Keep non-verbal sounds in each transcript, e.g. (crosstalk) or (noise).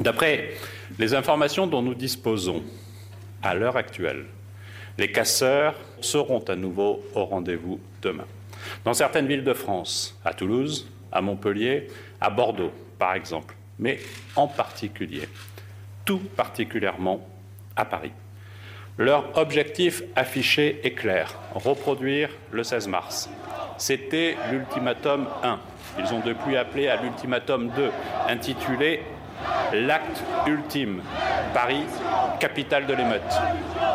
D'après les informations dont nous disposons à l'heure actuelle, les casseurs seront à nouveau au rendez-vous demain. Dans certaines villes de France, à Toulouse, à Montpellier, à Bordeaux, par exemple, mais en particulier, tout particulièrement à Paris. Leur objectif affiché est clair, reproduire le 16 mars. C'était l'ultimatum 1. Ils ont depuis appelé à l'ultimatum 2, intitulé L'acte ultime, Paris, capitale de l'émeute,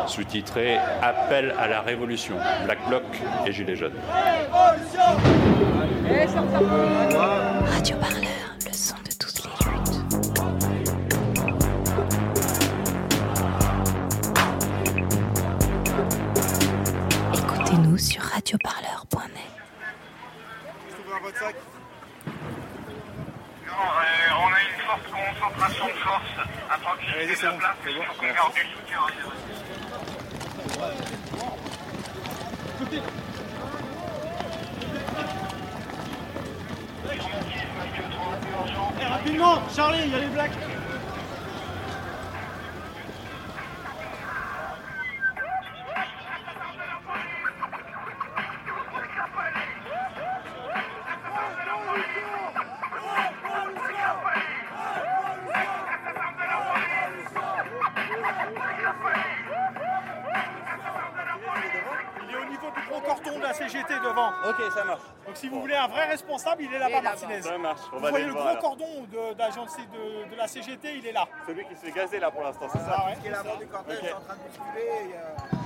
sous-titré Appel à la révolution, Black Bloc et Gilets jaunes. Radio Parleur, le son de toutes les luttes. Écoutez-nous sur radioparleur.net. Euh, on a une forte concentration de force. À tranquilliser la place, il faut qu'on garde du soutien. rapidement, Charlie, il y a les blacks. Responsable, il est là-bas, Martinez. Ça marche, on Vous voyez le gros alors. cordon de, d'agence de, de la CGT, il est là. Celui qui se fait gazer là pour l'instant, c'est ça Ah ouais. qui est l'avant du cortège Ok. est en train de bousculer et euh,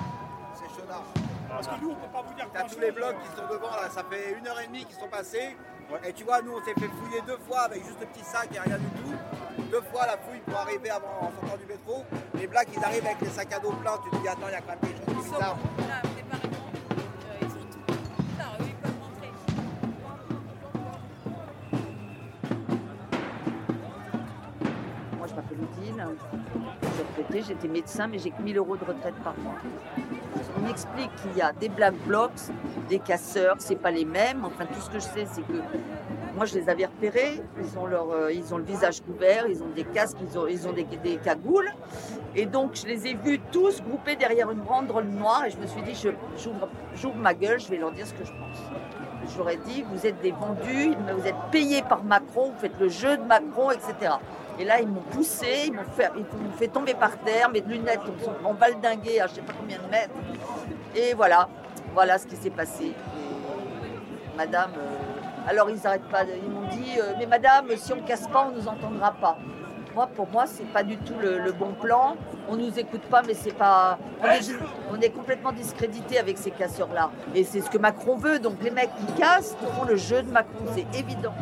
c'est chaudard. Parce que nous, on peut pas vous dire T'as tous les blocs qui sont devant là, ça fait une heure et demie qu'ils sont passés. Et tu vois, nous on s'est fait fouiller deux fois avec juste le petit sac et rien du tout. Deux fois la fouille pour arriver avant en sortant du métro. Les blacks ils arrivent avec les sacs à dos pleins, tu te dis attends, il y a quand même quelque chose de j'étais médecin, mais j'ai que 1000 euros de retraite par mois. On m'explique qu'il y a des black blocs, des casseurs, c'est pas les mêmes. Enfin, tout ce que je sais, c'est que moi, je les avais repérés. Ils ont, leur, euh, ils ont le visage couvert, ils ont des casques, ils ont, ils ont des, des cagoules. Et donc, je les ai vus tous groupés derrière une banderole noire. Et je me suis dit, j'ouvre ma gueule, je vais leur dire ce que je pense. Ai dit, vous êtes des vendus, vous êtes payés par Macron, vous faites le jeu de Macron, etc. Et là, ils m'ont poussé, ils m'ont fait, tomber par terre, mes lunettes sont en valdinguées à je sais pas combien de mètres. Et voilà, voilà ce qui s'est passé. Madame, euh, alors ils n'arrêtent pas, ils m'ont dit, euh, mais madame, si on casse pas, on nous entendra pas. Moi, pour moi, c'est pas du tout le, bon plan. On nous écoute pas, mais c'est pas. On est, on est complètement discrédité avec ces casseurs-là. Et c'est ce que Macron veut. Donc les mecs qui cassent font le jeu de Macron, c'est évident.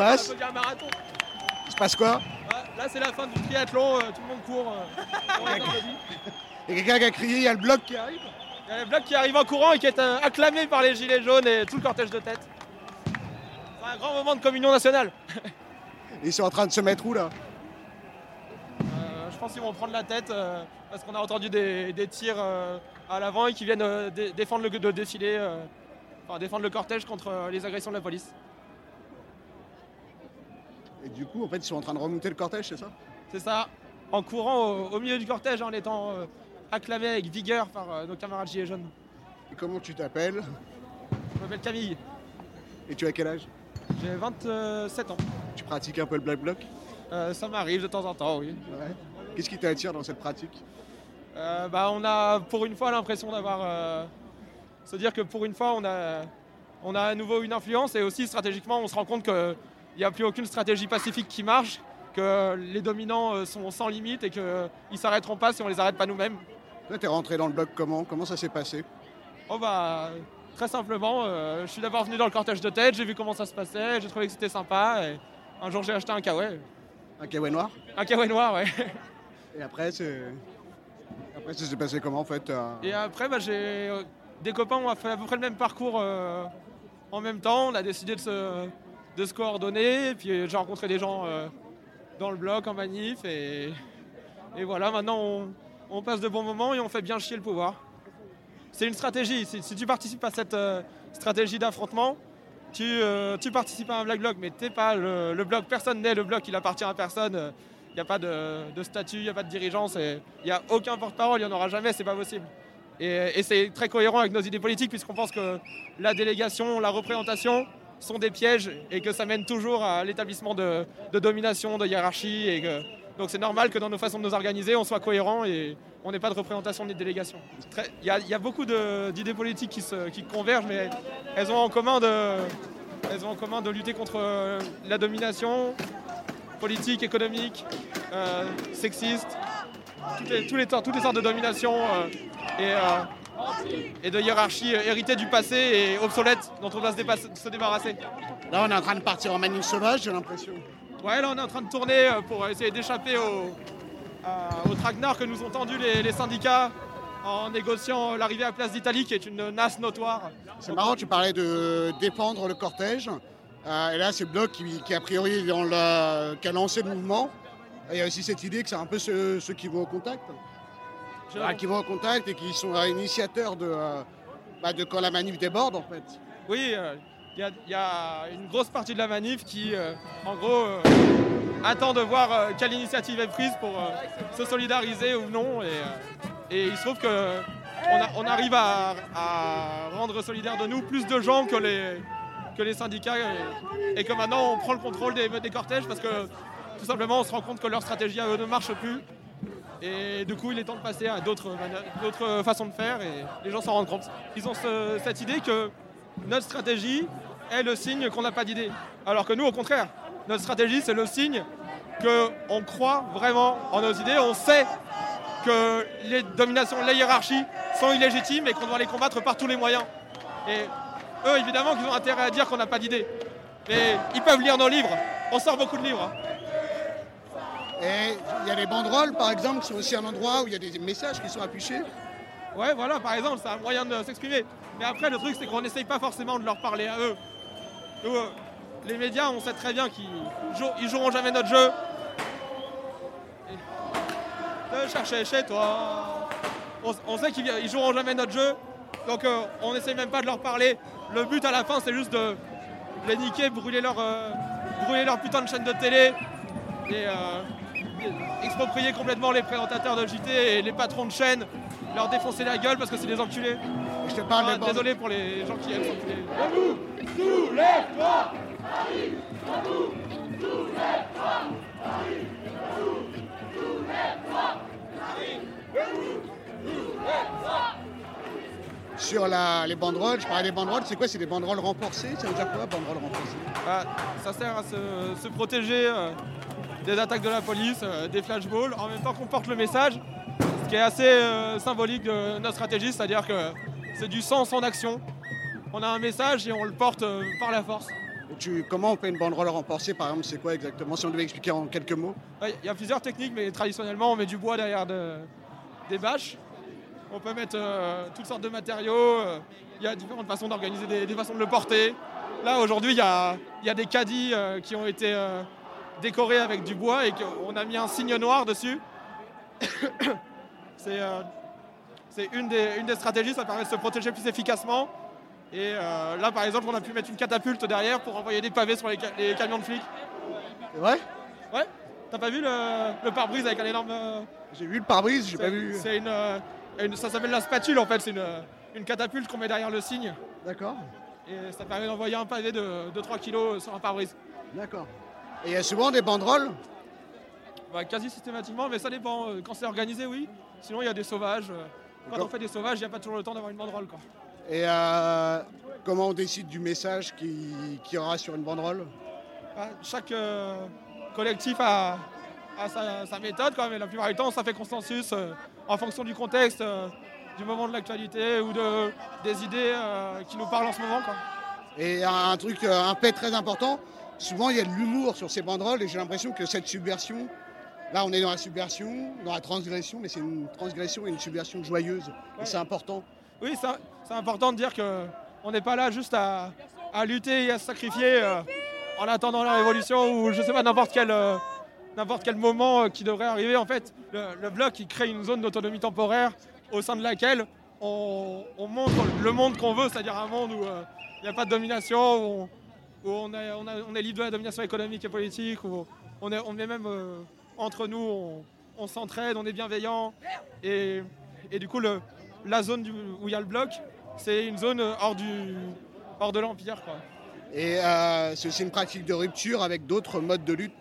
Passe Il se passe quoi Là, c'est la fin du triathlon, euh, tout le monde court. euh. (laughs) Il y a quelqu'un qui a crié, il y a le bloc qui arrive Il y a le bloc qui arrive en courant et qui est euh, acclamé par les gilets jaunes et tout le cortège de tête. C'est un grand moment de communion nationale. (laughs) Ils sont en train de se mettre où là Euh, je pense qu'ils vont prendre la tête euh, parce qu'on a entendu des, des tirs euh, à l'avant et qu'ils viennent dé- défendre le, le défilé, enfin défendre le cortège contre les agressions de la police. Et du coup, en fait, ils sont en train de remonter le cortège, c'est ça? C'est ça, en courant au, au milieu du cortège en étant euh, acclamé avec vigueur par euh, nos camarades gilets jaunes. Et comment tu t'appelles? Je m'appelle Camille, Et tu as quel âge? J'ai 27 ans. Tu pratiques un peu le black bloc? Euh, ça m'arrive de temps en temps, oui. Ouais. Qu'est-ce qui t'attire dans cette pratique? Bah, on a pour une fois l'impression d'avoir. se dire que pour une fois, on a, on a à nouveau une influence et aussi stratégiquement, on se rend compte qu'il n'y a plus aucune stratégie pacifique qui marche, que les dominants euh, sont sans limite et qu'ils ne s'arrêteront pas si on les arrête pas nous-mêmes. Là, t'es rentré dans le bloc comment? Comment ça s'est passé? Oh bah, très simplement, euh, je suis d'abord venu dans le cortège de tête, j'ai vu comment ça se passait, j'ai trouvé que c'était sympa et un jour j'ai acheté un kawaii. Un kawaii noir? Un kawaii noir, ouais. (laughs) Et après, c'est. Après, ça s'est passé comment en fait euh, Et après, bah, j'ai des copains, on a fait à peu près le même parcours euh, en même temps. On a décidé de se, de se coordonner. Et puis j'ai rencontré des gens euh, dans le bloc, en manif. Et, et voilà, maintenant on, passe de bons moments et on fait bien chier le pouvoir. C'est une stratégie. Si, tu participes à cette euh, stratégie d'affrontement, tu, euh, tu participes à un black bloc, mais t'es pas le, le bloc. Personne n'est le bloc, il appartient à personne. Il n'y a pas de, de statut, il n'y a pas de dirigeance, il n'y a aucun porte-parole, il n'y en aura jamais, c'est pas possible. Et, et c'est très cohérent avec nos idées politiques, puisqu'on pense que la délégation, la représentation sont des pièges et que ça mène toujours à l'établissement de, domination, de hiérarchie. Et donc c'est normal que dans nos façons de nous organiser, on soit cohérent et on n'ait pas de représentation ni de délégation. Il y, a- beaucoup d'idées politiques qui, convergent, mais elles ont en commun de, elles ont en commun de lutter contre euh, la domination politique, économique, euh, sexiste, toutes les, toutes les sortes de domination euh, et, et de hiérarchie euh, héritées du passé et obsolètes dont on doit se, débarrasser. Là, on est en train de partir en manif sauvage, j'ai l'impression. Ouais, là on est en train de tourner euh, pour essayer d'échapper au, à- au traquenard que nous ont tendu les, les syndicats en négociant l'arrivée à Place d'Italie qui est une nasse notoire. C'est marrant, tu parlais de défendre le cortège. Euh, et là, c'est bloc qui, qui, a priori, dans la- qui a lancé le mouvement. Et il y a aussi cette idée que c'est un peu ceux, ceux qui vont au contact. Ah, qui vont au contact et qui sont euh, initiateurs de, euh, bah, de quand la manif déborde, en fait. Oui, euh, il y, a- il y a une grosse partie de la manif qui, en gros, attend de voir quelle initiative est prise pour se solidariser ou non. Et, et il se trouve que on, a- on arrive à, à rendre solidaires de nous plus de gens que les, que les syndicats et, et que maintenant on prend le contrôle des, des cortèges parce que tout simplement on se rend compte que leur stratégie à eux ne marche plus. Et du coup, il est temps de passer à d'autres d'autres façons de faire et les gens s'en rendent compte. Ils ont ce- cette idée que notre stratégie est le signe qu'on n'a pas d'idée. Alors que nous, au contraire, notre stratégie, c'est le signe qu'on croit vraiment en nos idées. On sait que les dominations, les hiérarchies sont illégitimes et qu'on doit les combattre par tous les moyens. Et eux, évidemment, qu'ils ont intérêt à dire qu'on n'a pas d'idée. Mais ils peuvent lire nos livres. On sort beaucoup de livres. Et il y a les banderoles, par exemple, qui sont aussi un endroit où il y a des messages qui sont affichés. Ouais, voilà, par exemple, c'est un moyen de s'exprimer. Mais après, le truc, c'est qu'on n'essaye pas forcément de leur parler à eux. Euh, les médias, on sait très bien qu'ils jou- ils joueront jamais notre jeu. Et de chercher chez toi. On, sait qu'ils ils joueront jamais notre jeu. Donc, euh, on n'essaye même pas de leur parler. Le but à la fin, c'est juste de les niquer, brûler leur, euh, brûler leur putain de chaîne de télé. Et exproprier complètement les présentateurs de JT et les patrons de chaîne, leur défoncer la gueule parce que c'est des enculés. Je te parle Ah, désolé pour les gens qui aiment s'enculer. Sur la- les banderoles, je parlais des banderoles, c'est quoi C'est des banderoles renforcées Ça veut dire quoi, banderoles renforcées? Ah, ça sert à se, se protéger euh, des attaques de la police, euh, des flashballs, en même temps qu'on porte le message, ce qui est assez euh, symbolique de notre stratégie, c'est-à-dire que c'est du sens en action. On a un message et on le porte euh, par la force. Tu, Comment on fait une banderole renforcée, par exemple C'est quoi exactement Si on devait expliquer en quelques mots? Ouais, Il y a plusieurs techniques, mais traditionnellement, on met du bois derrière de- des bâches. On peut mettre euh, toutes sortes de matériaux. euh, Il y a différentes façons d'organiser des, des façons de le porter. Là, aujourd'hui, il y a, il y a des caddies euh, qui ont été décorés avec du bois et qu'on a mis un signe noir dessus. (coughs) C'est euh, une, des, une des stratégies, ça permet de se protéger plus efficacement. Et euh, là, par exemple, on a pu mettre une catapulte derrière pour envoyer des pavés sur les, ca- les camions de flics. Vrai? Ouais T'as pas vu le, le pare-brise avec un énorme. euh, J'ai vu le pare-brise, j'ai pas vu. C'est une, une- Ça s'appelle la spatule en fait, c'est une, une catapulte qu'on met derrière le signe. D'accord, Et ça permet d'envoyer un pavé de, 3 kg sur un pare-brise. d'accord. Et il y a souvent des banderoles Bah, quasi systématiquement, mais ça dépend. euh, Quand c'est organisé, oui. Sinon, il y a des sauvages. euh, Quand on fait des sauvages, il n'y a pas toujours le temps d'avoir une banderole. Quoi. Et euh, comment on décide du message qui, qui aura sur une banderole Ah, Chaque euh, collectif a, a sa, sa méthode, quoi, mais la plupart du temps, ça fait consensus euh, en fonction du contexte, du moment de l'actualité ou de, des idées qui nous parlent en ce moment. Quoi. Et un, truc, un fait très important, souvent il y a de l'humour sur ces banderoles et j'ai l'impression que cette subversion, là on est dans la subversion, dans la transgression, mais c'est une transgression et une subversion joyeuse. Et c'est important. Oui, c'est important de dire qu'on n'est pas là juste à, à lutter et à se sacrifier euh, en attendant la révolution ou je sais pas n'importe quel euh, n'importe quel moment euh, qui devrait arriver. En fait, le, le bloc il crée une zone d'autonomie temporaire au sein de laquelle on, on montre le monde qu'on veut, c'est-à-dire un monde où euh, il n'y a pas de domination, où on, où on est, on a- on est libre de la domination économique et politique, où on est, on est même euh, entre nous, on, on s'entraide, on est bienveillant. Et, et du coup, le, la zone du- où il y a le bloc, c'est une zone euh, hors, du, hors de l'Empire. quoi. Et euh, c'est aussi une pratique de rupture avec d'autres modes de lutte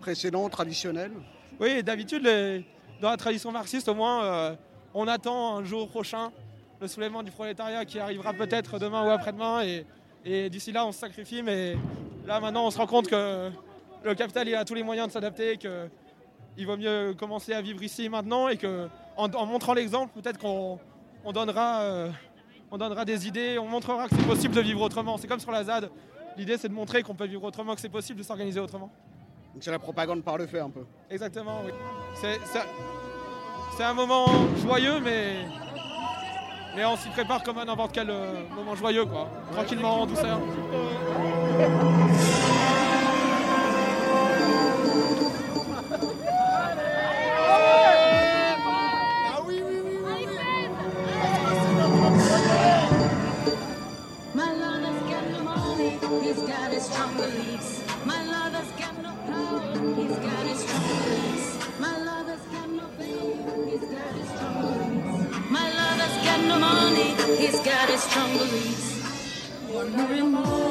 précédents, traditionnels? Oui, d'habitude, les- dans la tradition marxiste, au moins, euh, on attend un jour prochain le soulèvement du prolétariat qui arrivera peut-être demain ou après-demain. Et, et d'ici là, on se sacrifie. Mais là, maintenant, on se rend compte que le capital il a tous les moyens de s'adapter, qu'il vaut mieux commencer à vivre ici et maintenant. Et qu'en en, montrant l'exemple, peut-être qu'on on donnera, euh, on donnera des idées, on montrera que c'est possible de vivre autrement. C'est comme sur la ZAD. L'idée, c'est de montrer qu'on peut vivre autrement, que c'est possible de s'organiser autrement. Donc c'est la propagande par le fait un peu. Exactement, oui. C'est un moment joyeux, mais, mais on s'y prépare comme à n'importe quel euh, moment joyeux, quoi. Tranquillement, en douceur. (laughs) strong beliefs. Wondering more.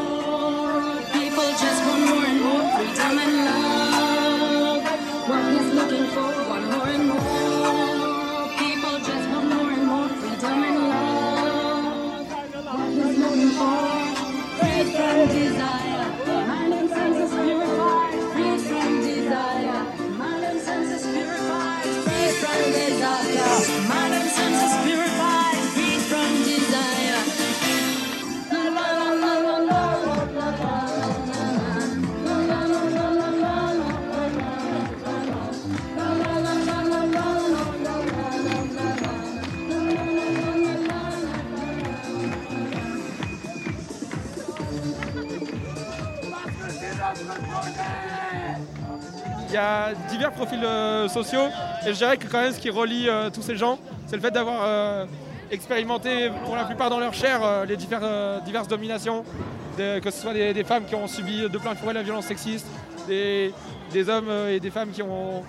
Y a divers profils euh, sociaux, et je dirais que quand même ce qui relie euh, tous ces gens, c'est le fait d'avoir euh, expérimenté pour la plupart dans leur chair les divers- diverses dominations, que ce soit des, femmes qui ont subi de plein fouet la violence sexiste, des, hommes et des femmes qui ont,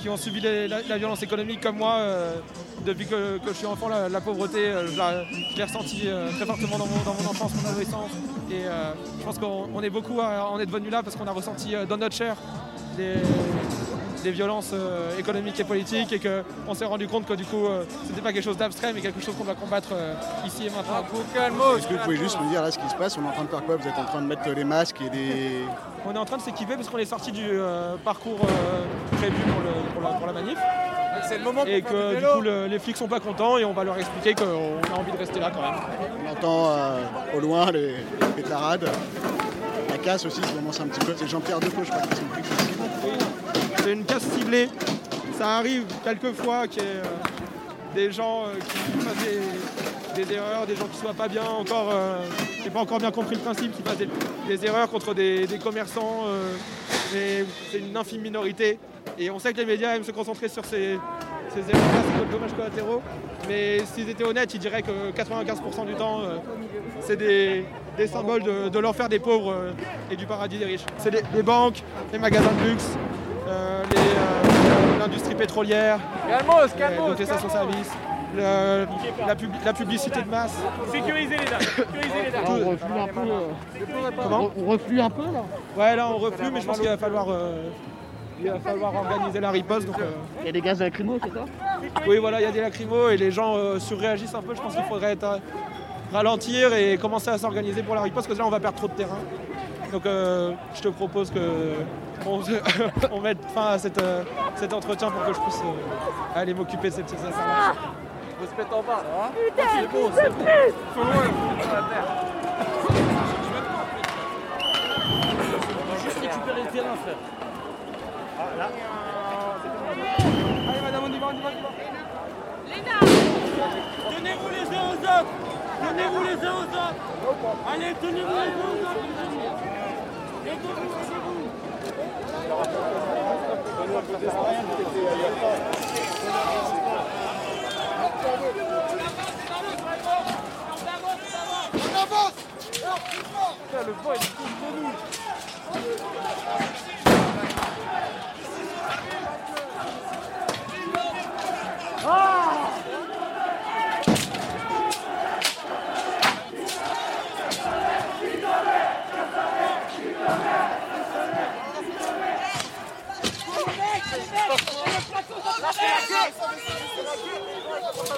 qui ont subi la, violence économique comme moi. depuis que, je suis enfant, la, pauvreté, je la- je l'ai ressentie très fortement dans mon, enfance, mon adolescence. Et je pense qu'on on est beaucoup à en être venu là parce qu'on a ressenti dans notre chair des, des violences euh, économiques et politiques et qu'on s'est rendu compte que du coup euh, c'était pas quelque chose d'abstrait mais quelque chose qu'on doit combattre euh, ici et maintenant. Est-ce que vous pouvez juste me dire là ce qui se passe? On est en train de faire quoi? Vous êtes en train de mettre les masques et des. On est en train de s'équiper parce qu'on est sorti du euh, parcours euh, prévu pour, le- pour la, pour la manif. C'est le moment Et que du vélo. coup le- les flics sont pas contents et on va leur expliquer qu'on a envie de rester là quand même. On entend euh, au loin les, les tarades. Aussi, un petit peu. C'est Jean-Pierre je crois, une casse ciblée. Ça arrive quelquefois qu'il y ait euh, des gens euh, qui fassent des, erreurs, des gens qui soient pas bien encore, euh, n'ont pas encore bien compris le principe, qui fassent des, erreurs contre des, commerçants. mais c'est une infime minorité. Et on sait que les médias aiment se concentrer sur ces, erreurs-là, ces dommages collatéraux. Mais s'ils étaient honnêtes, ils diraient que 95% du temps, c'est des, des symboles de, de l'enfer des pauvres euh, et du paradis des riches. C'est les, les banques, les magasins de luxe, euh, euh, l'industrie pétrolière, euh, les le- la, pub- la publicité de masse. Sécurisez les dames. Sécurisez les dames. Tout- reflue un peu. euh, Comment on reflue un peu là Ouais, là on reflue, mais je pense qu'il va falloir, euh, il va falloir organiser la riposte. Donc, euh, Il y a des gaz lacrymaux, c'est ça oui, voilà, il y a des lacrymos et les gens euh, surréagissent un peu. Je pense qu'il faudrait être, ralentir et commencer à s'organiser pour la riposte, parce que là on va perdre trop de terrain. Donc euh, je te propose que on, (laughs) on mette fin à cette, euh, cet entretien pour que je puisse euh, aller m'occuper de ces petites affaires. On se mettre en bas, là. hein. C'est beau, c'est beau. Faut loin, faut la terre. Juste récupérer le terrain, frère. Allez madame, on y va, on y va, on y va. Tenez-vous les uns aux autres tenez-vous les uns aux autres. Allez, tenez-vous les uns aux autres, vous On avance le vent, il est contre nous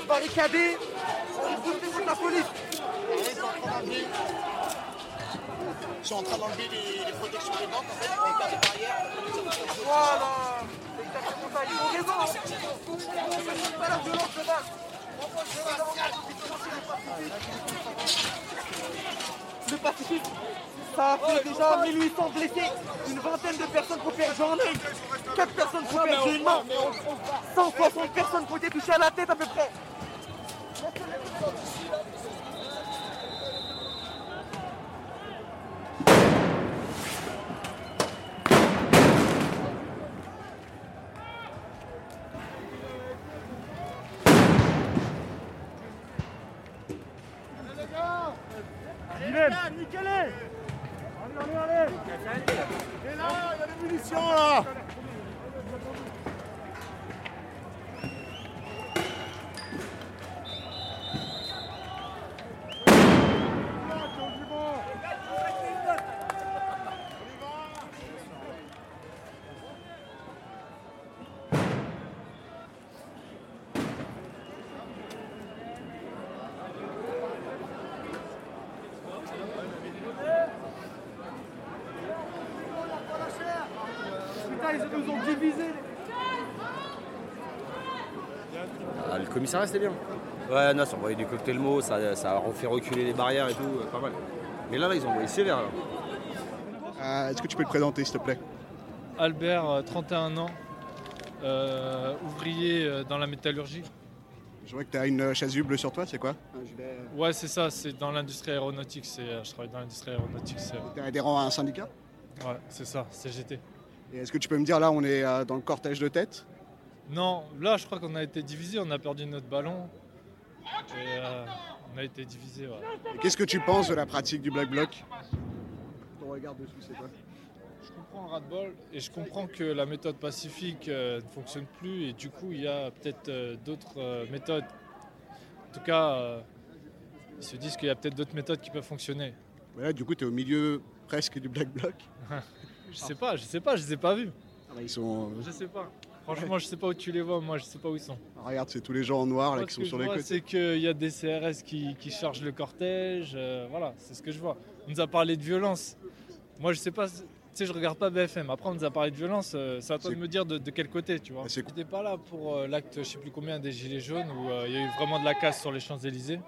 Barricadé la police. Ils sont en train d'enlever les, les protections des banques, en fait, pour faire des barrières. Voilà. C'est exactement ça, ils ont raison C'est pas la violence de base. Le pacifisme, ça a fait déjà 1800 blessés, une vingtaine de personnes perdu un œil, 4 personnes qui ont perdu une main, 160 personnes été touchées à la tête à peu près. Ils nous ont divisés Ah, le commissariat c'était bien. Ouais, non, ça envoyé du cocktail mot, ça, ça a fait reculer les barrières et tout, euh, pas mal. Mais là, là, ils ont envoyé sévère. Euh, Est-ce que tu peux te présenter, s'il te plaît? Albert, euh, 31 ans, euh, ouvrier euh, dans la métallurgie. Je vois que tu as une chasuble sur toi, c'est quoi? Ouais, c'est ça, c'est dans l'industrie aéronautique. c'est, Je travaille dans l'industrie aéronautique. c'est- Tu es adhérent à un syndicat? Ouais, c'est ça, CGT. Et est-ce que tu peux me dire, là, on est euh, dans le cortège de tête? Non, là, je crois qu'on a été divisé, on a perdu notre ballon. Et euh, on a été divisé, ouais. Qu'est-ce que tu penses de la pratique du Black Bloc? Ton regard dessus, c'est quoi? Je comprends le ras-de-bol et je comprends que la méthode pacifique euh, ne fonctionne plus et du coup il y a peut-être euh, d'autres méthodes. En tout cas, ils se disent qu'il y a peut-être d'autres méthodes qui peuvent fonctionner. Voilà, du coup, tu es au milieu presque du Black Bloc. (laughs) Je sais pas, je sais pas, je les ai pas vus. Ah bah, ils sont. Je sais pas. Franchement, je sais pas où tu les vois, moi je sais pas où ils sont. Ah, regarde, c'est tous les gens en noir là, qui sont sur les côtés. c'est qu'il y a des CRS qui, qui chargent le cortège. euh, voilà, c'est ce que je vois. On nous a parlé de violence. Moi, je sais pas. Tu sais, je regarde pas BFM. Après, on nous a parlé de violence. euh, c'est à toi de me dire de, de quel côté, tu vois. Ah, c'est- J'étais pas là pour euh, l'acte, je sais plus combien, des Gilets jaunes, où euh, il y a eu vraiment de la casse sur les Champs-Élysées.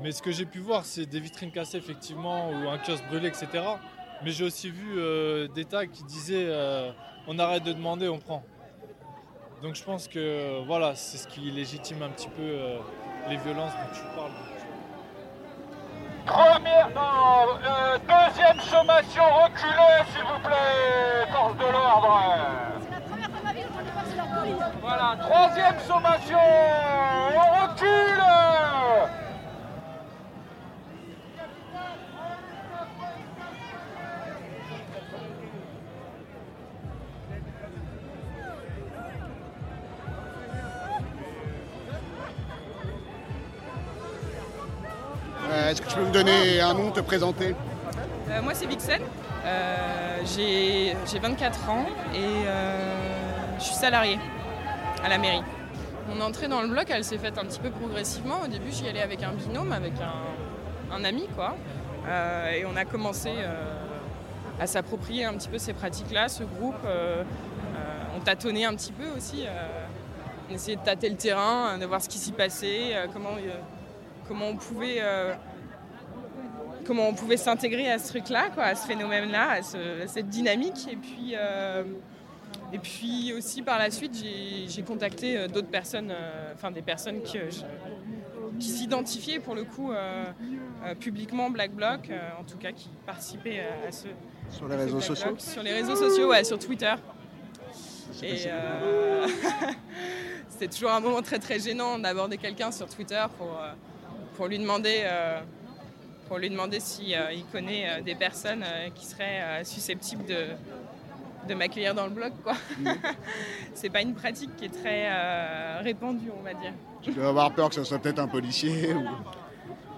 Mais ce que j'ai pu voir, c'est des vitrines cassées, effectivement, ou un kiosque brûlé, etc. Mais j'ai aussi vu euh, des tags qui disaient euh, on arrête de demander, on prend. Donc je pense que voilà, c'est ce qui légitime un petit peu euh, les violences dont tu parles. Première, non, euh, deuxième sommation, reculez s'il vous plaît, force de l'ordre. Voilà, troisième sommation, on recule. Est-ce que tu peux me donner un nom, te présenter? Euh, moi, c'est Vixen. Euh, j'ai j'ai 24 ans et euh, je suis salariée à la mairie. Mon entrée dans le bloc, elle s'est faite un petit peu progressivement. Au début, j'y allais avec un binôme, avec un, un ami, quoi. Et on a commencé à s'approprier un petit peu ces pratiques-là, ce groupe. On tâtonnait un petit peu aussi. on essayait de tâter le terrain, de voir ce qui s'y passait, comment, comment on pouvait comment on pouvait s'intégrer à ce truc-là, quoi, à ce phénomène-là, à, ce- à cette dynamique. Et puis, euh, et puis aussi par la suite, j'ai contacté euh, d'autres personnes, euh, enfin des personnes qui, s'identifiaient pour le coup euh, publiquement Black Bloc, en tout cas qui participaient à, à ce Sur les réseaux sociaux Bloc. Sur les réseaux sociaux, ouais, sur Twitter. Et c'était (laughs) toujours un moment très très gênant d'aborder quelqu'un sur Twitter pour, pour lui demander, pour lui demander si euh, il connaît euh, des personnes euh, qui seraient euh, susceptibles de, de m'accueillir dans le blog. quoi. (laughs) C'est pas une pratique qui est très euh, répandue, on va dire. Tu dois avoir peur que ce soit peut-être un policier ou...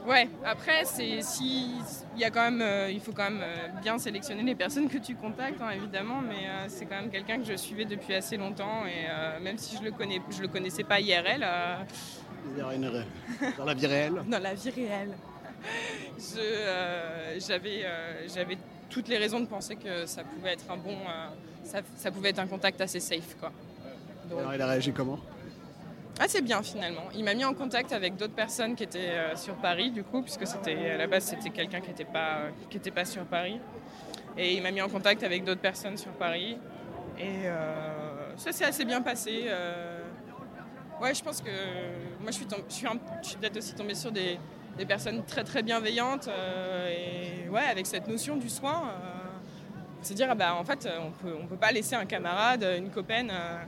Ouais, après, c'est si il y a quand même, euh, il faut quand même euh, bien sélectionner les personnes que tu contactes, hein, évidemment, mais euh, c'est quand même quelqu'un que je suivais depuis assez longtemps et euh, même si je le connais, je le connaissais pas IRL, euh, Dans la vie réelle (laughs) dans la vie réelle, j'avais toutes les raisons de penser que ça pouvait être un bon, euh, ça, ça pouvait être un contact assez safe, quoi. Donc- Alors il a réagi comment? Assez bien finalement. Il m'a mis en contact avec d'autres personnes qui étaient euh, sur Paris du coup, puisque c'était à la base c'était quelqu'un qui n'était pas qui était pas sur Paris. Et il m'a mis en contact avec d'autres personnes sur Paris. Et euh, ça s'est assez bien passé. euh. Ouais, je pense que moi je suis, tom- je suis, un- je suis peut-être aussi tombée sur des, des personnes très très bienveillantes euh, et ouais avec cette notion du soin. euh, se dire ah bah en fait on peut on peut pas laisser un camarade, une copaine. euh,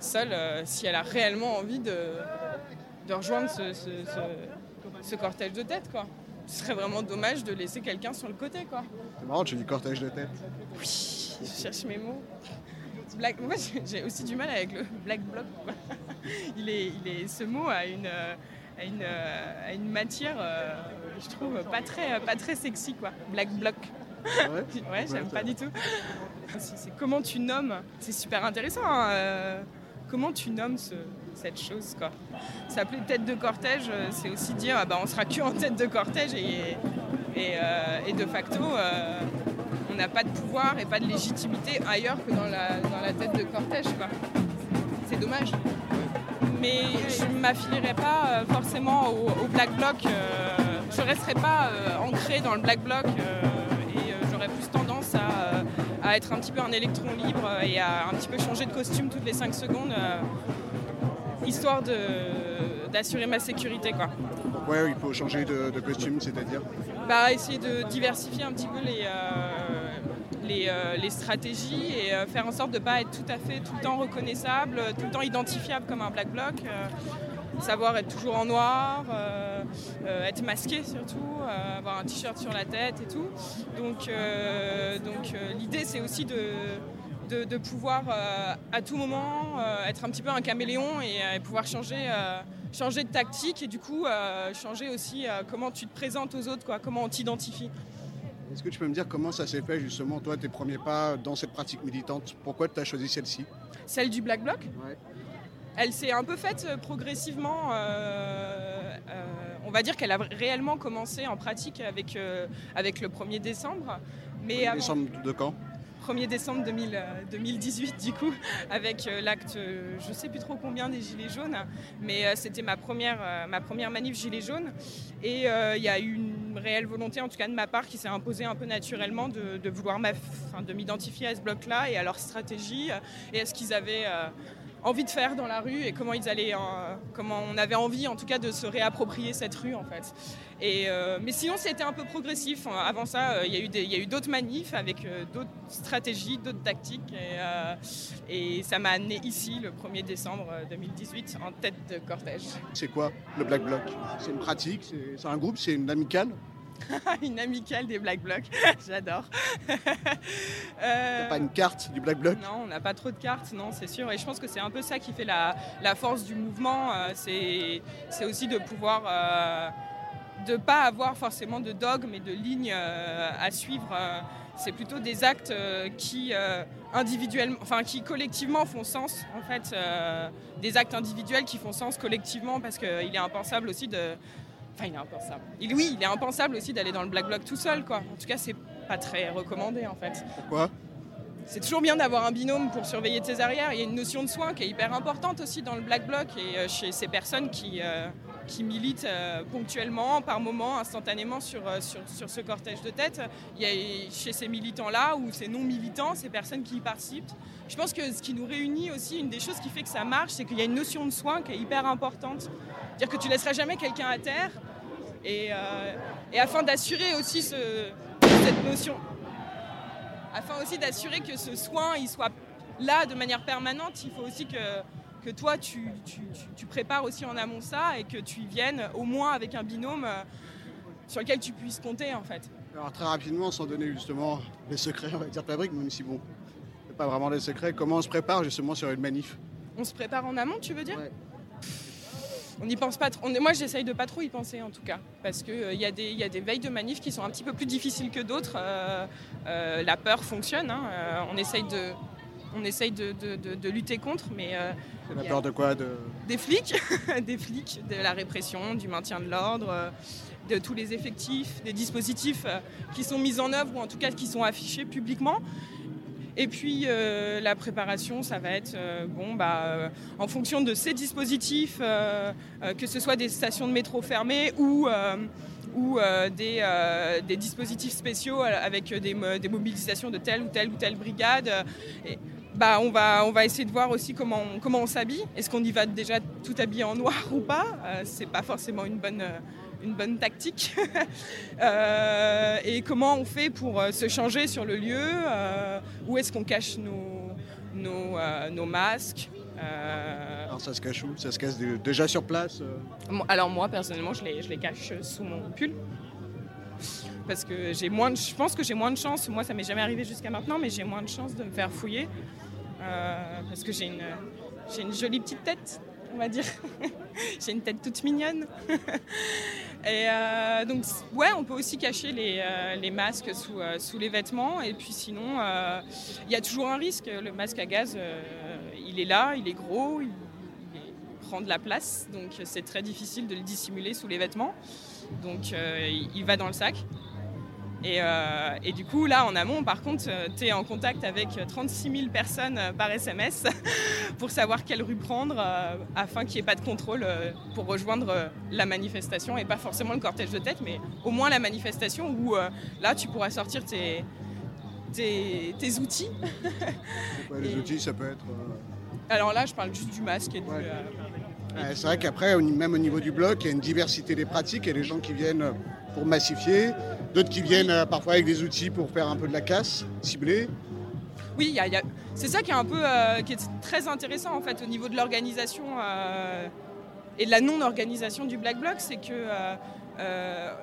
seule euh, si elle a réellement envie de, de rejoindre ce, ce- ce- ce cortège de tête. Quoi. Ce serait vraiment dommage de laisser quelqu'un sur le côté. Quoi. C'est marrant, tu dis cortège de tête. Oui, je cherche mes mots. Black... Moi, j'ai- aussi du mal avec le black bloc. (laughs) Il est, il est... Ce mot a une, a une, euh, a une matière, euh, je trouve, pas très, pas très sexy. Quoi. Black bloc. (laughs) Ouais, j'aime pas du tout. C'est comment tu nommes. C'est super intéressant. hein, euh, comment tu nommes ce- cette chose quoi. S'appeler tête de cortège, c'est aussi dire ah bah, on sera que en tête de cortège et, et, euh, et de facto euh, on n'a pas de pouvoir et pas de légitimité ailleurs que dans la, dans la tête de cortège quoi. C'est dommage. Mais je ne m'affilierai pas euh, forcément au, au Black Bloc. euh, je ne resterai pas euh, ancrée dans le Black Bloc et j'aurais plus tendance à, à être un petit peu un électron libre et à un petit peu changer de costume toutes les 5 secondes, histoire de- d'assurer ma sécurité. Quoi. Ouais, il faut changer de, de costume, c'est-à-dire? Bah, essayer de diversifier un petit peu les, les, euh, les stratégies et euh, faire en sorte de ne pas être tout à fait tout le temps reconnaissable, euh, tout le temps identifiable comme un black bloc. savoir être toujours en noir, être masqué surtout, avoir un t-shirt sur la tête et tout. Donc, donc l'idée c'est aussi de, de, pouvoir à tout moment être un petit peu un caméléon et pouvoir changer, changer de tactique et du coup changer aussi comment tu te présentes aux autres, quoi, comment on t'identifie. Est-ce que tu peux me dire comment ça s'est fait justement, toi, tes premiers pas dans cette pratique militante? Pourquoi tu as choisi celle-ci? Celle du Black Bloc? Ouais. Elle s'est un peu faite euh, progressivement. euh, euh, on va dire qu'elle a réellement commencé en pratique avec, euh, avec le 1er décembre. Mais avant- Décembre de quand? 1er décembre 2000, euh, 2018 du coup, (laughs) avec l'acte, je sais plus trop combien des Gilets jaunes, mais c'était ma première, ma première manif Gilets jaunes. Et il y a eu une réelle volonté, en tout cas de ma part, qui s'est imposée un peu naturellement de, de vouloir m'identifier à ce bloc-là et à leur stratégie et à ce qu'ils avaient euh, envie de faire dans la rue et comment ils allaient, comment on avait envie en tout cas de se réapproprier cette rue en fait. Et, euh, mais sinon c'était un peu progressif. Avant ça, euh, il y a eu d'autres manifs avec euh, d'autres stratégies, d'autres tactiques et, et ça m'a amené ici le 1er décembre euh, 2018 en tête de cortège. C'est quoi le Black Bloc? C'est une pratique? C'est un groupe? C'est une amicale? (laughs) une amicale des Black Blocs, (laughs) j'adore. (laughs) T'as pas une carte du Black Bloc? Non, on n'a pas trop de cartes, non, c'est sûr. Et je pense que c'est un peu ça qui fait la, la force du mouvement. euh, c'est c'est aussi de pouvoir. euh, de pas avoir forcément de dogme et de lignes euh, à suivre. euh, c'est plutôt des actes euh, qui euh, individuellement, enfin qui collectivement font sens. En fait, euh, des actes individuels qui font sens collectivement parce qu'il est impensable aussi de. Enfin, il est impensable. Oui, il est impensable aussi d'aller dans le black bloc tout seul, quoi. En tout cas, c'est pas très recommandé, en fait. Pourquoi? C'est toujours bien d'avoir un binôme pour surveiller tes arrières. Il y a une notion de soin qui est hyper importante aussi dans le Black Bloc et euh, chez ces personnes qui, euh, qui militent euh, ponctuellement, par moment, instantanément sur, sur, sur ce cortège de tête. Il y a chez ces militants-là ou ces non-militants, ces personnes qui y participent. Je pense que ce qui nous réunit aussi, une des choses qui fait que ça marche, c'est qu'il y a une notion de soin qui est hyper importante. C'est-à-dire que tu laisseras jamais quelqu'un à terre. Et, euh, et afin d'assurer aussi ce- cette notion, afin aussi d'assurer que ce soin il soit là de manière permanente, il faut aussi que, que toi, tu, tu- tu- tu prépares aussi en amont ça et que tu y viennes au moins avec un binôme euh, sur lequel tu puisses compter en fait. Alors très rapidement, sans donner justement les secrets, on va dire fabrique, même si bon, c'est pas vraiment des secrets, comment on se prépare justement sur une manif? On se prépare en amont, tu veux dire? On n'y pense pas trop. on- Moi, j'essaye de pas trop y penser en tout cas, parce qu'il il y, a des- y a des veilles de manif qui sont un petit peu plus difficiles que d'autres. Euh, euh, la peur fonctionne. hein. Euh, on essaye de, on essaye de, de- de- de lutter contre, mais euh, C'est la peur de quoi de... des flics, (laughs) des flics, de la répression, du maintien de l'ordre, euh, de tous les effectifs, des dispositifs euh, qui sont mis en œuvre ou en tout cas qui sont affichés publiquement. Et puis euh, la préparation, ça va être euh, bon, bah, euh, en fonction de ces dispositifs, que ce soit des stations de métro fermées ou, ou des, des dispositifs spéciaux avec des, des mobilisations de telle ou telle ou telle brigade. bah, on, va, on va essayer de voir aussi comment on, comment on s'habille. Est-ce qu'on y va déjà tout habillé en noir (laughs) ou pas? C'est pas forcément une bonne, une bonne tactique. (laughs) Euh, et comment on fait pour euh, se changer sur le lieu euh, Où est-ce qu'on cache nos, nos, nos masques Alors ça se cache où? Ça se cache dé- déjà sur place Alors moi personnellement je les, je les cache sous mon pull. Parce que j'ai moins de, je pense que j'ai moins de chance, moi ça m'est jamais arrivé jusqu'à maintenant mais j'ai moins de chance de me faire fouiller euh, parce que j'ai une, j'ai une jolie petite tête on va dire, (laughs) j'ai une tête toute mignonne. (laughs) Et euh, donc ouais on peut aussi cacher les, euh, masques sous, euh, sous les vêtements. Et puis sinon il y a toujours un risque, le masque à gaz il est là, il est gros, il, prend de la place, donc c'est très difficile de le dissimuler sous les vêtements. Donc il va dans le sac. Et, euh, et du coup, là, en amont, par contre, tu es en contact avec 36 000 personnes euh, par SMS (laughs) pour savoir quelle rue prendre euh, afin qu'il n'y ait pas de contrôle euh, pour rejoindre euh, la manifestation et pas forcément le cortège de tête, mais au moins la manifestation où euh, là, tu pourras sortir tes, tes, tes outils. (laughs) ouais, Les outils, ça peut être... euh, Alors là, je parle juste du masque et du, euh, Ouais, c'est vrai qu'après, même au niveau du bloc, il y a une diversité des pratiques. A des gens qui viennent pour massifier, d'autres qui viennent euh, parfois avec des outils pour faire un peu de la casse, ciblée. Oui, c'est ça qui est un peu euh, qui est très intéressant en fait au niveau de l'organisation euh, et de la non-organisation du Black Bloc, c'est que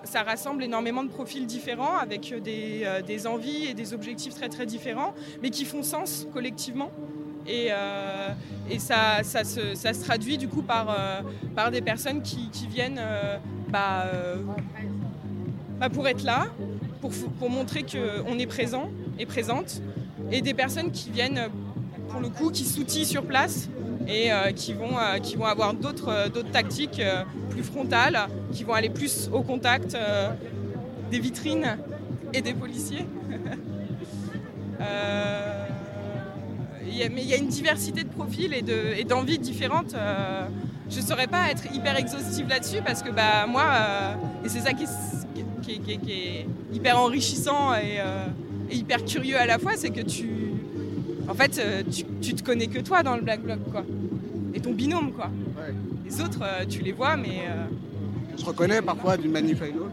ça rassemble énormément de profils différents avec des, envies et des objectifs très très différents, mais qui font sens collectivement. Et, ça, se, traduit du coup par, des personnes qui, viennent bah, bah, pour être là, pour, montrer qu'on est présent et présente, et des personnes qui viennent, pour le coup, qui s'outillent sur place et euh, qui, vont, euh, qui vont avoir d'autres euh, tactiques plus frontales, qui vont aller plus au contact des vitrines et des policiers. (laughs) Mais il y a une diversité de profils et de- et d'envies différentes. je ne saurais pas être hyper exhaustive là-dessus parce que bah, moi, et c'est ça qui qui est- qui est- qui est hyper enrichissant et, euh, et hyper curieux à la fois, c'est que tu, en fait, euh, tu, tu te connais que toi dans le Black Bloc, quoi. Et ton binôme, quoi. Les autres, euh, tu les vois, mais euh, On se reconnaît parfois d'une manif à une autre.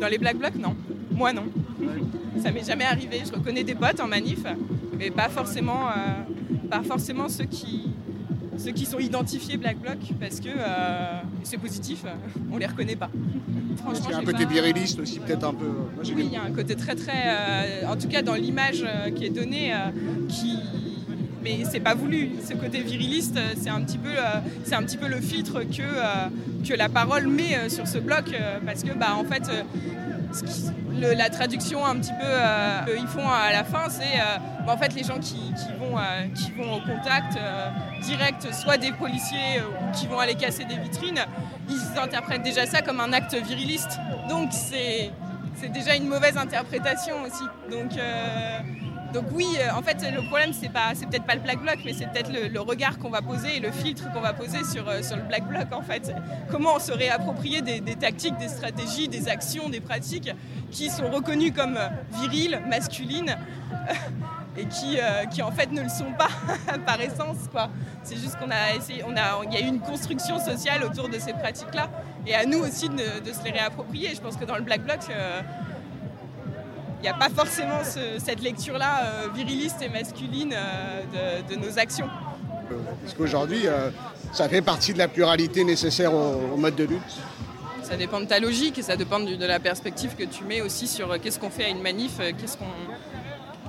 dans les Black Blocs, non. Moi, non. Ça m'est jamais arrivé. Je reconnais des potes en manif, mais pas forcément, euh, pas forcément ceux qui, ceux qui sont identifiés Black Bloc, parce que euh, c'est positif, on les reconnaît pas. Qu'il y a un côté viriliste aussi, peut-être un peu. Moi, j'ai Oui, il y a un côté très très, euh, en tout cas dans l'image euh, qui est donnée, euh, qui, mais c'est pas voulu. Ce côté viriliste, euh, c'est un petit peu, euh, c'est un petit peu le filtre que euh, que la parole met euh, sur ce bloc, euh, parce que bah en fait. La traduction un petit peu euh, qu'ils font à la fin, c'est euh, en fait les gens qui, vont, euh, qui vont au contact direct, soit des policiers ou qui vont aller casser des vitrines, ils interprètent déjà ça comme un acte viriliste. Donc c'est déjà une mauvaise interprétation aussi. Donc, donc oui, euh, en fait, le problème, c'est peut-être pas le black bloc, mais c'est peut-être le, regard qu'on va poser et le filtre qu'on va poser sur, euh, le black bloc, en fait. Comment on se réapproprie des, tactiques, des stratégies, des actions, des pratiques qui sont reconnues comme euh, viriles, masculines, et qui, euh, en fait ne le sont pas (laughs) par essence. C'est juste qu'on a essayé, il y a eu une construction sociale autour de ces pratiques-là, et à nous aussi de, se les réapproprier. Je pense que dans le black bloc, euh, n'y a pas forcément ce- cette lecture-là euh, viriliste et masculine euh, de, de nos actions. Parce qu'aujourd'hui, euh, ça fait partie de la pluralité nécessaire au, au mode de lutte. Ça dépend de ta logique et ça dépend de la perspective que tu mets aussi sur euh, qu'est-ce qu'on fait à une manif, euh, qu'est-ce qu'on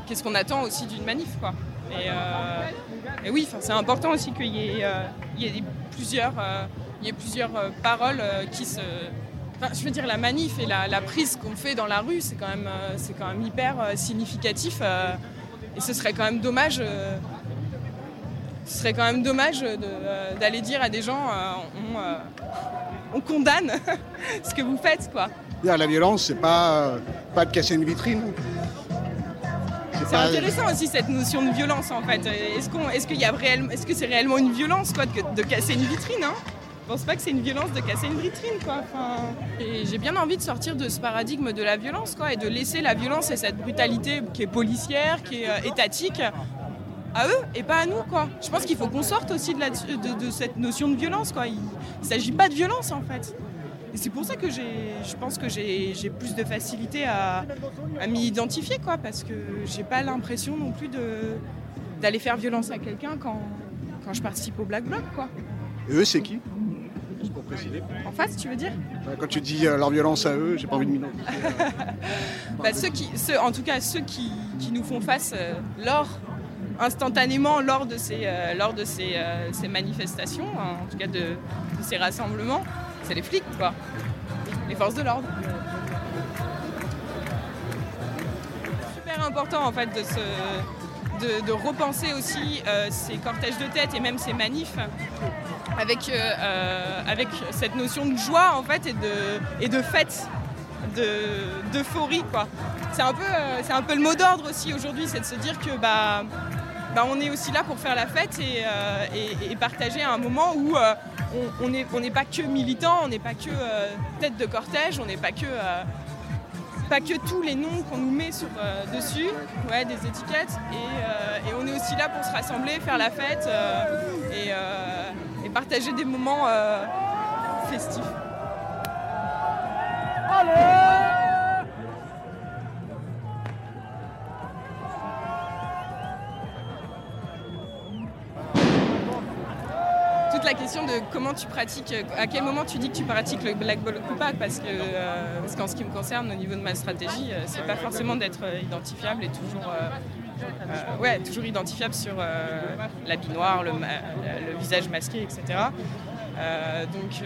qu'est-ce qu'on attend aussi d'une manif. Quoi. Et, euh, et oui, c'est important aussi qu'il y ait, euh, il y ait des- plusieurs, euh, il y ait plusieurs euh, paroles euh, qui se... Enfin, je veux dire, la manif et la, la prise qu'on fait dans la rue, c'est quand même, euh, c'est quand même hyper euh, significatif. euh, et ce serait quand même dommage... ce serait quand même dommage de, d'aller dire à des gens on, on condamne (laughs) ce que vous faites quoi. La violence, c'est pas, pas de casser une vitrine. C'est intéressant aussi cette notion de violence en fait. Est-ce qu'on, est-ce qu'il y a réellement, est-ce que c'est réellement une violence quoi de, de casser une vitrine hein? Je pense pas que c'est une violence de casser une vitrine quoi. Enfin, j'ai bien envie de sortir de ce paradigme de la violence quoi et de laisser la violence et cette brutalité qui est policière, qui est euh, étatique à eux et pas à nous quoi. Je pense qu'il faut qu'on sorte aussi de, cette notion de violence quoi. Il, il s'agit pas de violence en fait. Et c'est pour ça que je pense que j'ai, plus de facilité à, à m'y identifier quoi, parce que j'ai pas l'impression non plus d'aller faire violence à quelqu'un quand, quand je participe au Black Bloc quoi. Et eux, c'est qui? Juste pour préciser. En face, tu veux dire Quand tu dis euh, leur violence à eux, j'ai pas envie de m'identifier. (laughs) Bah, ceux qui, ceux, en tout cas ceux qui, qui nous font face euh, lors, instantanément lors de ces, euh, lors de ces, euh, ces manifestations, hein, en tout cas de, de ces rassemblements, c'est les flics, quoi. Les forces de l'ordre. Super important en fait de, se, de, repenser aussi euh, ces cortèges de tête et même ces manifs avec, euh, euh, avec cette notion de joie en fait et de, et de fête de- d'euphorie quoi. C'est un peu un peu le mot d'ordre aussi aujourd'hui, c'est de se dire que bah, bah, on est aussi là pour faire la fête et, et- partager un moment où on n'est on pas que militant, on n'est pas que tête de cortège, on n'est pas que pas que tous les noms qu'on nous met sur, euh, dessus, ouais, des étiquettes, et, euh, et on est aussi là pour se rassembler, faire la fête euh, et, partager des moments festifs. Comment tu pratiques, à quel moment tu dis que tu pratiques le black bloc ou pas, parce que euh, parce qu'en ce qui me concerne, au niveau de ma stratégie, euh, c'est pas forcément d'être euh, identifiable et toujours, euh, ouais, toujours identifiable sur l'habit noir, le, visage masqué, etc. Donc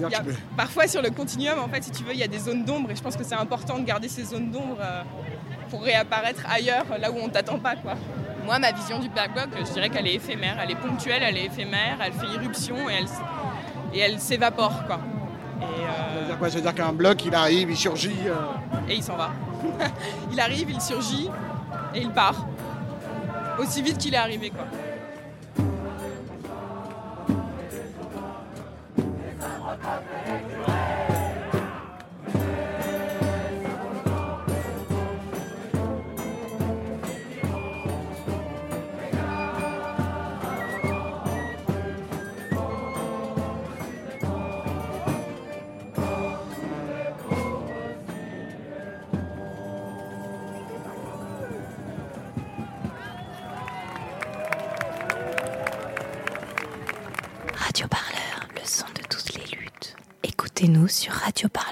y a- parfois sur le continuum, en fait, si tu veux, il y a des zones d'ombre et je pense que c'est important de garder ces zones d'ombre pour réapparaître ailleurs, là où on t'attend pas, quoi. Moi, ma vision du Black je dirais qu'elle est éphémère, elle est ponctuelle, elle est éphémère, elle fait irruption et elle, s- et elle s'évapore, quoi. Et, euh, Ça veut dire quoi? Ça veut dire qu'un bloc, il arrive, il surgit. euh, et il s'en va. (laughs) il arrive, il surgit et il part. Aussi vite qu'il est arrivé, quoi. Radio Parleur,